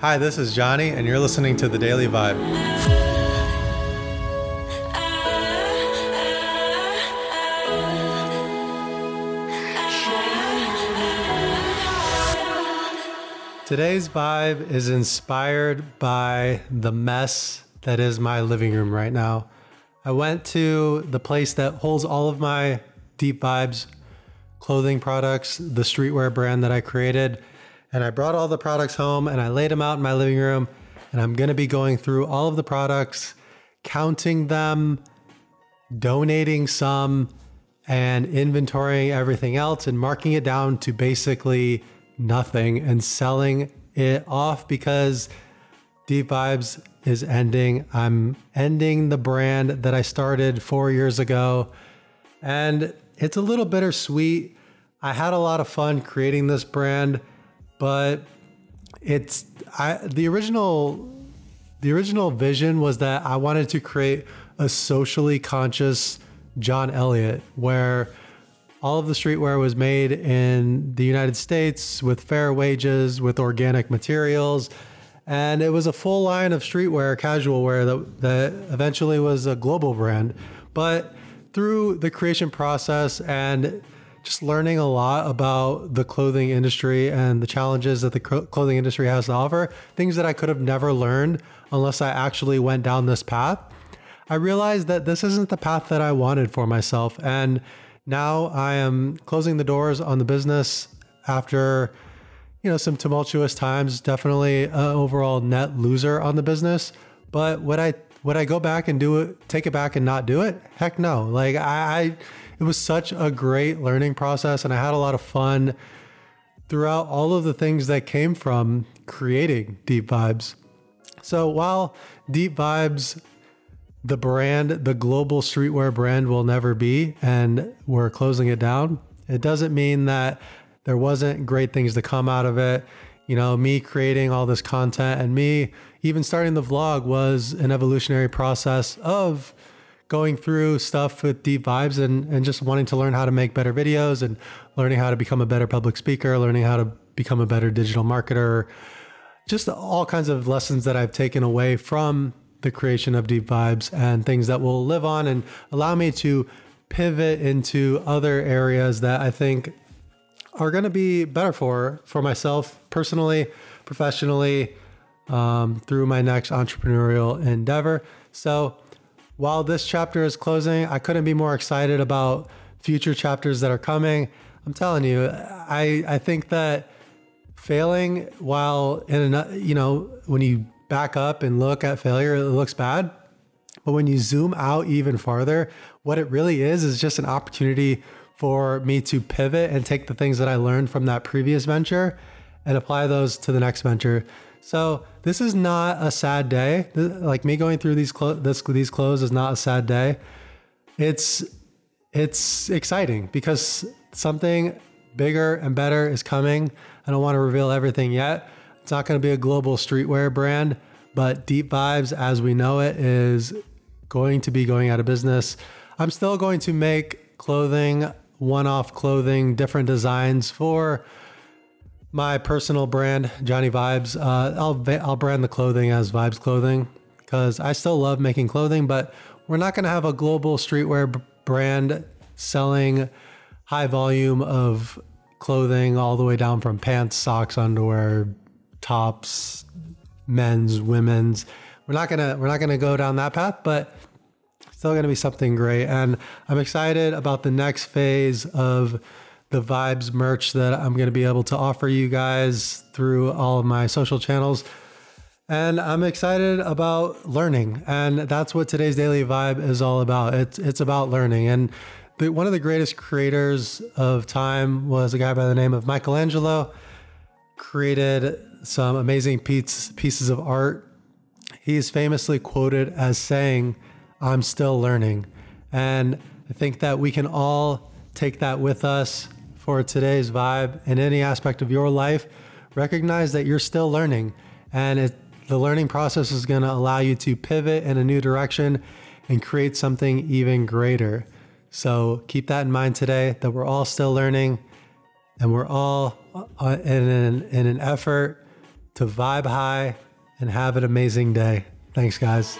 Hi, this is Johnny, and you're listening to The Daily Vibe. Today's vibe is inspired by the mess that is my living room right now. I went to the place that holds all of my deep vibes clothing products, the streetwear brand that I created and I brought all the products home and I laid them out in my living room. And I'm going to be going through all of the products, counting them, donating some, and inventorying everything else and marking it down to basically nothing and selling it off because Deep Vibes is ending. I'm ending the brand that I started four years ago. And it's a little bittersweet. I had a lot of fun creating this brand but it's I the original the original vision was that I wanted to create a socially conscious John Elliott where all of the streetwear was made in the United States with fair wages, with organic materials, and it was a full line of streetwear, casual wear that, that eventually was a global brand. But through the creation process and just learning a lot about the clothing industry and the challenges that the clothing industry has to offer, things that I could have never learned unless I actually went down this path. I realized that this isn't the path that I wanted for myself. And now I am closing the doors on the business after, you know, some tumultuous times, definitely an overall net loser on the business. But would I would I go back and do it, take it back and not do it? Heck no. Like I, I it was such a great learning process and I had a lot of fun throughout all of the things that came from creating Deep Vibes. So while Deep Vibes, the brand, the global streetwear brand will never be, and we're closing it down, it doesn't mean that there wasn't great things to come out of it. You know, me creating all this content and me even starting the vlog was an evolutionary process of going through stuff with deep vibes and, and just wanting to learn how to make better videos and learning how to become a better public speaker, learning how to become a better digital marketer, just all kinds of lessons that I've taken away from the creation of deep vibes and things that will live on and allow me to pivot into other areas that I think are going to be better for for myself personally, professionally, um, through my next entrepreneurial endeavor. So while this chapter is closing, I couldn't be more excited about future chapters that are coming. I'm telling you, I I think that failing while in a, you know when you back up and look at failure, it looks bad. But when you zoom out even farther, what it really is is just an opportunity for me to pivot and take the things that I learned from that previous venture and apply those to the next venture. So this is not a sad day. Like me going through these clo- this, these clothes is not a sad day. It's it's exciting because something bigger and better is coming. I don't want to reveal everything yet. It's not going to be a global streetwear brand, but Deep Vibes as we know it is going to be going out of business. I'm still going to make clothing, one-off clothing, different designs for my personal brand, Johnny Vibes. Uh, I'll I'll brand the clothing as Vibes Clothing because I still love making clothing, but we're not going to have a global streetwear b- brand selling high volume of clothing all the way down from pants, socks, underwear, tops, men's, women's. We're not gonna we're not gonna go down that path, but still gonna be something great. And I'm excited about the next phase of the vibes merch that I'm going to be able to offer you guys through all of my social channels. And I'm excited about learning. And that's what today's daily vibe is all about. It's, it's about learning. And the, one of the greatest creators of time was a guy by the name of Michelangelo, created some amazing piece, pieces of art. He's famously quoted as saying, I'm still learning. And I think that we can all take that with us for today's vibe in any aspect of your life, recognize that you're still learning and it, the learning process is going to allow you to pivot in a new direction and create something even greater. So keep that in mind today that we're all still learning and we're all uh, in an, in an effort to vibe high and have an amazing day. Thanks, guys.